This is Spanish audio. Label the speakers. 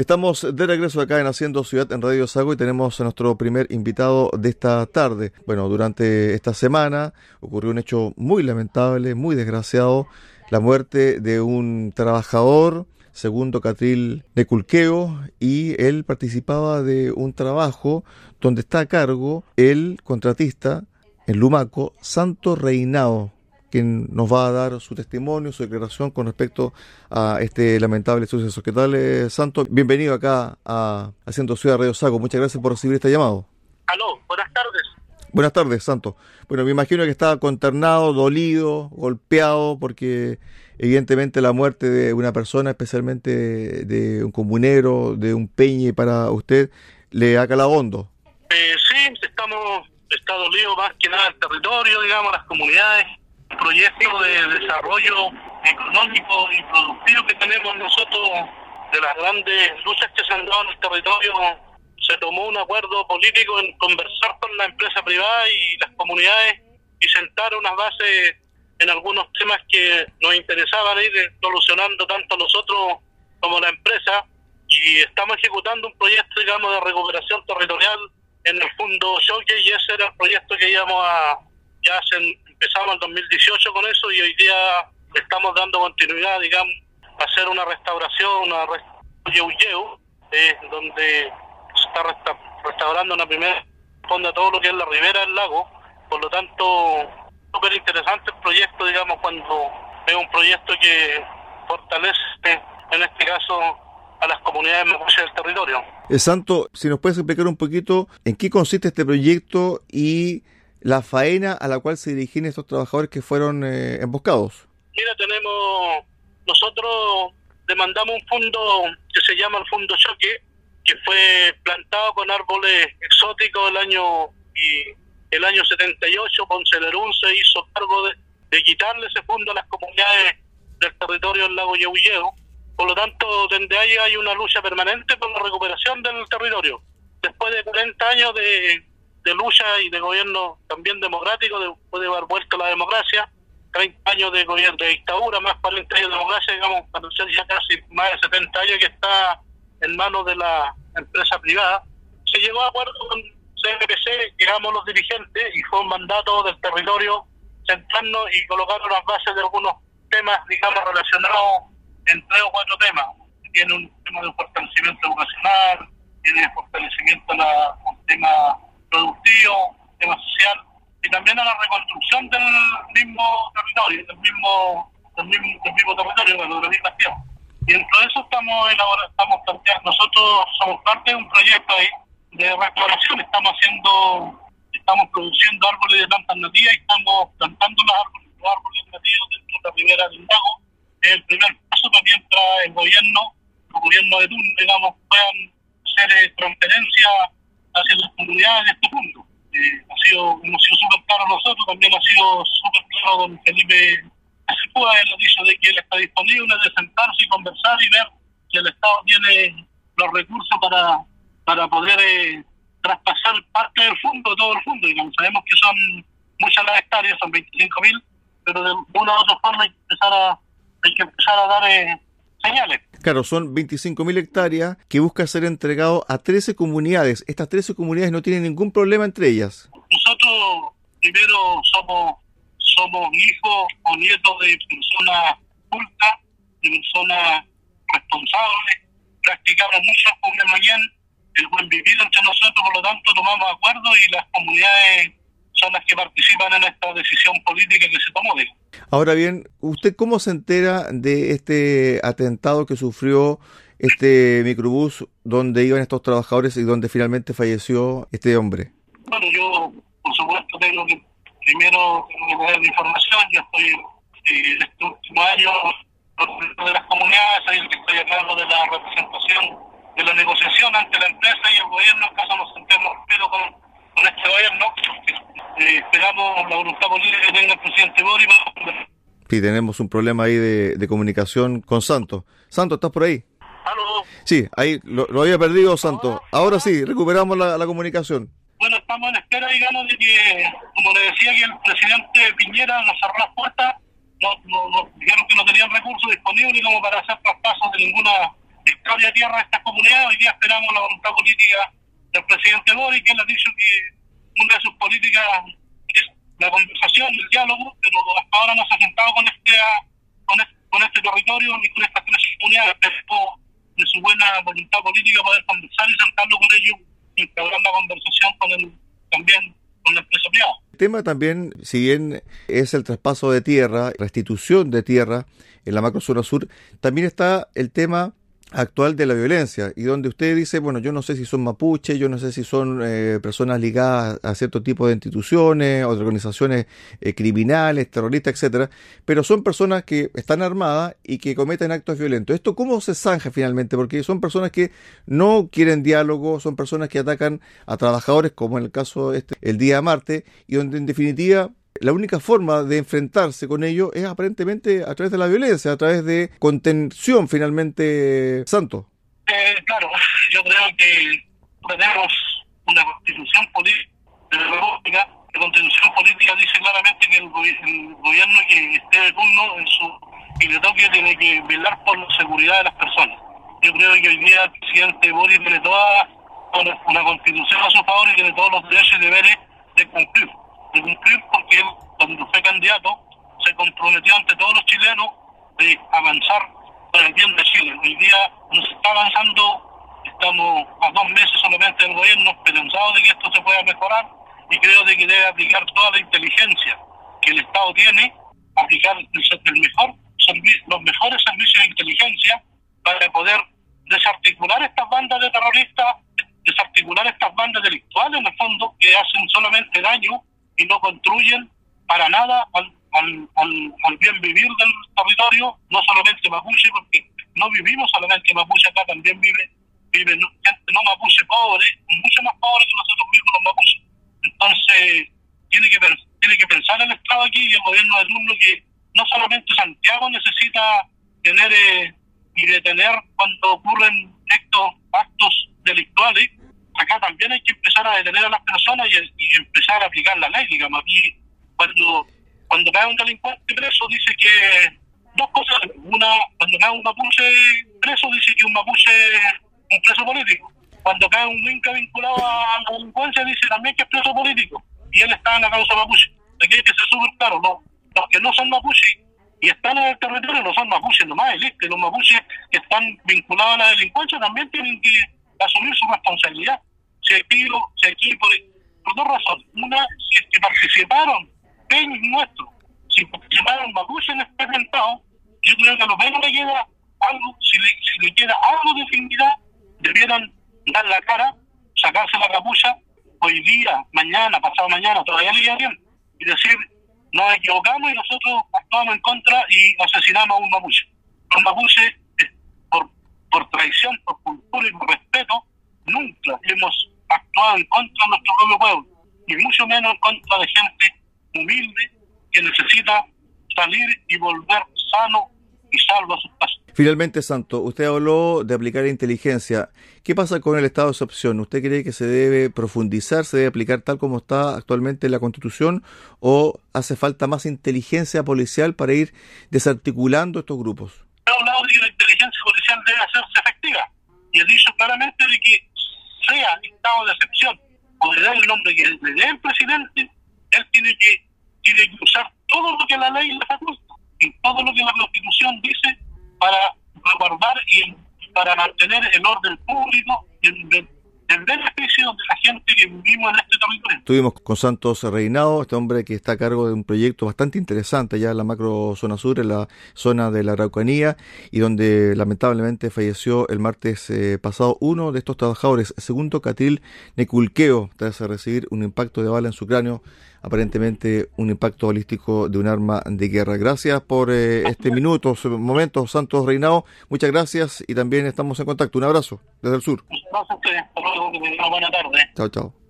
Speaker 1: Estamos de regreso acá en Haciendo Ciudad en Radio Sago y tenemos a nuestro primer invitado de esta tarde. Bueno, durante esta semana ocurrió un hecho muy lamentable, muy desgraciado, la muerte de un trabajador, segundo Catril Neculqueo, y él participaba de un trabajo donde está a cargo el contratista en Lumaco, Santo Reinado, quien nos va a dar su testimonio, su declaración con respecto a este lamentable suceso. ¿Qué tal, eh, Santo? Bienvenido acá a Haciendo Ciudad Radio Sago. Muchas gracias por recibir este llamado.
Speaker 2: Aló, buenas tardes.
Speaker 1: Buenas tardes, Santo. Bueno, me imagino que estaba consternado, dolido, golpeado, porque evidentemente la muerte de una persona, especialmente de un comunero, de un peñe para usted, le ha calado hondo.
Speaker 2: Eh, sí, estamos, está dolido más que nada el territorio, digamos, las comunidades, proyecto de desarrollo económico y productivo que tenemos nosotros, de las grandes luchas que se han dado en el territorio, se tomó un acuerdo político en conversar con la empresa privada y las comunidades y sentar unas bases en algunos temas que nos interesaban ir solucionando tanto nosotros como la empresa. Y estamos ejecutando un proyecto, digamos, de recuperación territorial en el fondo Choque y ese era el proyecto que íbamos a, ya empezamos en 2018 con eso y hoy día estamos dando continuidad, digamos, a hacer una restauración, una restauración eh, donde se está restaurando una primera a todo lo que es la ribera del lago, por lo tanto, súper interesante el proyecto, digamos, cuando es un proyecto que fortalece, en este caso, a las comunidades mapuche del territorio.
Speaker 1: Eh, Santo, si nos puedes explicar un poquito en qué consiste este proyecto y la faena a la cual se dirigen estos trabajadores que fueron eh, emboscados.
Speaker 2: Mira, tenemos, nosotros demandamos un fondo que se llama el Fondo Choque, que fue plantado con árboles exóticos el año y el año 78, Ponce Lerún se hizo cargo de, quitarle ese fondo a las comunidades del territorio del lago Yehuilleo. Por lo tanto, desde ahí hay una lucha permanente por la recuperación del territorio. Después de 40 años de, de lucha y de gobierno también democrático, después de haber vuelto la democracia, 30 años de gobierno de dictadura, más 40 años de democracia, digamos, ya casi más de 70 años que está en manos de la empresa privada, se llegó a acuerdo con CNPC, digamos los dirigentes, y fue un mandato del territorio centrarnos y colocar unas bases de algunos temas, digamos, relacionados en tres o cuatro temas. Tiene un tema de fortalecimiento educacional, tiene fortalecimiento la, tema productivo, tema social, y también a la reconstrucción del mismo territorio, del mismo, del mismo, del mismo territorio, de la tierra. Y dentro de eso estamos elaborando, estamos planteando, nosotros somos parte de un proyecto ahí de restauración, estamos haciendo, estamos produciendo árboles de plantas nativas y estamos plantando los árboles, los árboles nativos dentro de la primera del. Es el primer paso para el gobierno, el gobierno de Tun, digamos, puedan hacer eh, transferencia hacia las comunidades de este punto. Eh, ha sido, hemos sido súper claros nosotros, también ha sido súper claro don Felipe Acipúa, él dicho de que él está disponible de sentarse y conversar y ver si el Estado tiene los recursos para, para poder eh, traspasar parte del fondo, todo el fondo. Digamos, sabemos que son muchas las hectáreas, son 25.000, pero de una u otra forma hay que empezar a, hay que empezar a dar eh, señales.
Speaker 1: Claro, son 25.000 hectáreas que busca ser entregado a 13 comunidades. Estas 13 comunidades no tienen ningún problema entre ellas.
Speaker 2: Nosotros primero somos somos hijos o nietos de personas cultas, de personas responsables, practicamos mucho con el mañana, el buen vivir entre nosotros, por lo tanto tomamos acuerdos y las comunidades son las que participan en esta decisión política que se tomó. Digo.
Speaker 1: Ahora bien, ¿usted cómo se entera de este atentado que sufrió este microbús donde iban estos trabajadores y donde finalmente falleció este hombre?
Speaker 2: Bueno, yo por supuesto tengo que primero tengo que tener la información, yo estoy eh, este último año de las comunidades, ahí estoy a de la representación de la negociación ante la empresa y el gobierno, en caso nos sentemos pero con, con este gobierno, la voluntad política que tenga el presidente Boris.
Speaker 1: Sí, tenemos un problema ahí de, de comunicación con Santos. Santos, ¿estás por ahí?
Speaker 2: ¿Aló?
Speaker 1: Sí, ahí lo, lo había perdido Santos. Ahora sí, recuperamos la, la comunicación
Speaker 2: bueno, estamos en espera, digamos, de que, como le decía, que el presidente Piñera nos cerró las puertas, no, no, no, dijeron que no tenían recursos disponibles como para hacer traspasos de ninguna de tierra a estas comunidades. Hoy día esperamos la voluntad política del presidente Boris, que él ha dicho que una de sus políticas es la conversación, el diálogo, pero hasta ahora no se ha sentado con este, con este, con este territorio ni con estas tres comunidades, de su buena voluntad política poder conversar y sentarlo con ellos, integrar la conversación con el, también con la empresa privada.
Speaker 1: El tema también, si bien es el traspaso de tierra, restitución de tierra en la macrozona sur, también está el tema actual de la violencia y donde usted dice, bueno, yo no sé si son mapuches, yo no sé si son eh, personas ligadas a cierto tipo de instituciones de organizaciones eh, criminales, terroristas, etcétera, pero son personas que están armadas y que cometen actos violentos. ¿Esto cómo se zanja finalmente? Porque son personas que no quieren diálogo, son personas que atacan a trabajadores, como en el caso este, el día Marte, y donde en definitiva la única forma de enfrentarse con ello es aparentemente a través de la violencia, a través de contención finalmente, Santo.
Speaker 2: Eh, claro, yo creo que tenemos una constitución política la constitución política dice claramente que el, el gobierno que esté de turno en su, y le toque tiene que velar por la seguridad de las personas. Yo creo que hoy día el presidente Boris tiene toda una, una constitución a su favor y tiene todos los derechos y deberes de cumplir de cumplir porque cuando fue candidato, se comprometió ante todos los chilenos de avanzar para el bien de Chile. Hoy día no se está avanzando, estamos a dos meses solamente del gobierno, esperanzados de que esto se pueda mejorar y creo de que debe aplicar toda la inteligencia que el Estado tiene, aplicar el mejor los mejores servicios de inteligencia para poder desarticular estas bandas de terroristas, desarticular estas bandas delictuales en el fondo que hacen solamente daño y no construyen para nada al, al, al, bien vivir del territorio, no solamente mapuche, porque no vivimos solamente mapuche, acá también vive, vive gente no mapuche pobre, mucho más pobre que nosotros mismos los mapuches. Entonces, tiene que, tiene que pensar el Estado aquí y el gobierno de turno que no solamente Santiago necesita tener eh, y detener cuando ocurren estos actos delictuales, acá también hay que empezar a detener a las personas y, y empezar a aplicar la ley, digamos. Aquí, cuando, cuando cae un delincuente preso, dice que dos cosas. Una, cuando cae un mapuche preso, dice que un mapuche es un preso político. Cuando cae un inca vinculado a la delincuencia, dice también que es preso político. Y él está en la causa mapuche. Aquí hay que ser súper claro, ¿no? Los que no son mapuches y están en el territorio no son mapuches nomás, ¿viste? Los mapuches que están vinculados a la delincuencia también tienen que asumir su responsabilidad aquí, si aquí por, dos razones. Una, si es que participaron peños nuestros, si participaron mapuches en este atentado, yo creo que a los peños le queda algo, si le, si le queda algo de dignidad, debieran dar la cara, sacarse la capucha, hoy día, mañana, pasado mañana, todavía le queda bien, y decir, nos equivocamos y nosotros actuamos en contra y asesinamos a un mapuche. Los mapuches, por, por traición, por cultura y por respeto, nunca hemos actuado en contra de nuestro propio pueblo, y mucho menos en contra de gente humilde que necesita salir y volver sano y salvo a sus casas.
Speaker 1: Finalmente, Santo, usted habló de aplicar inteligencia. ¿Qué pasa con el estado de excepción? ¿Usted cree que se debe profundizar, se debe aplicar tal como está actualmente la Constitución o hace falta más inteligencia policial para ir desarticulando estos grupos?
Speaker 2: He hablado de que la inteligencia policial debe hacerse efectiva y he dicho claramente de que sea estado de excepción o le dé el nombre que le dé el presidente, él tiene que, tiene que usar todo lo que la ley le faculta y todo lo que la Constitución dice para resguardar y para mantener el orden público y el, el beneficio de la gente que vivimos en este territorio.
Speaker 1: Estuvimos con Santos Reinado, este hombre que está a cargo de un proyecto bastante interesante ya en la macro zona sur, en la zona de la Araucanía, y donde lamentablemente falleció el martes eh, pasado uno de estos trabajadores, segundo Catril Neculqueo, tras recibir un impacto de bala en su cráneo aparentemente un impacto holístico de un arma de guerra. Gracias por eh, este minuto, momento, Santos Reinao. Muchas gracias y también estamos en contacto. Un abrazo desde el sur.
Speaker 2: Gracias a ustedes. Hasta luego, que tengan una buena tarde.
Speaker 1: Chao, chao.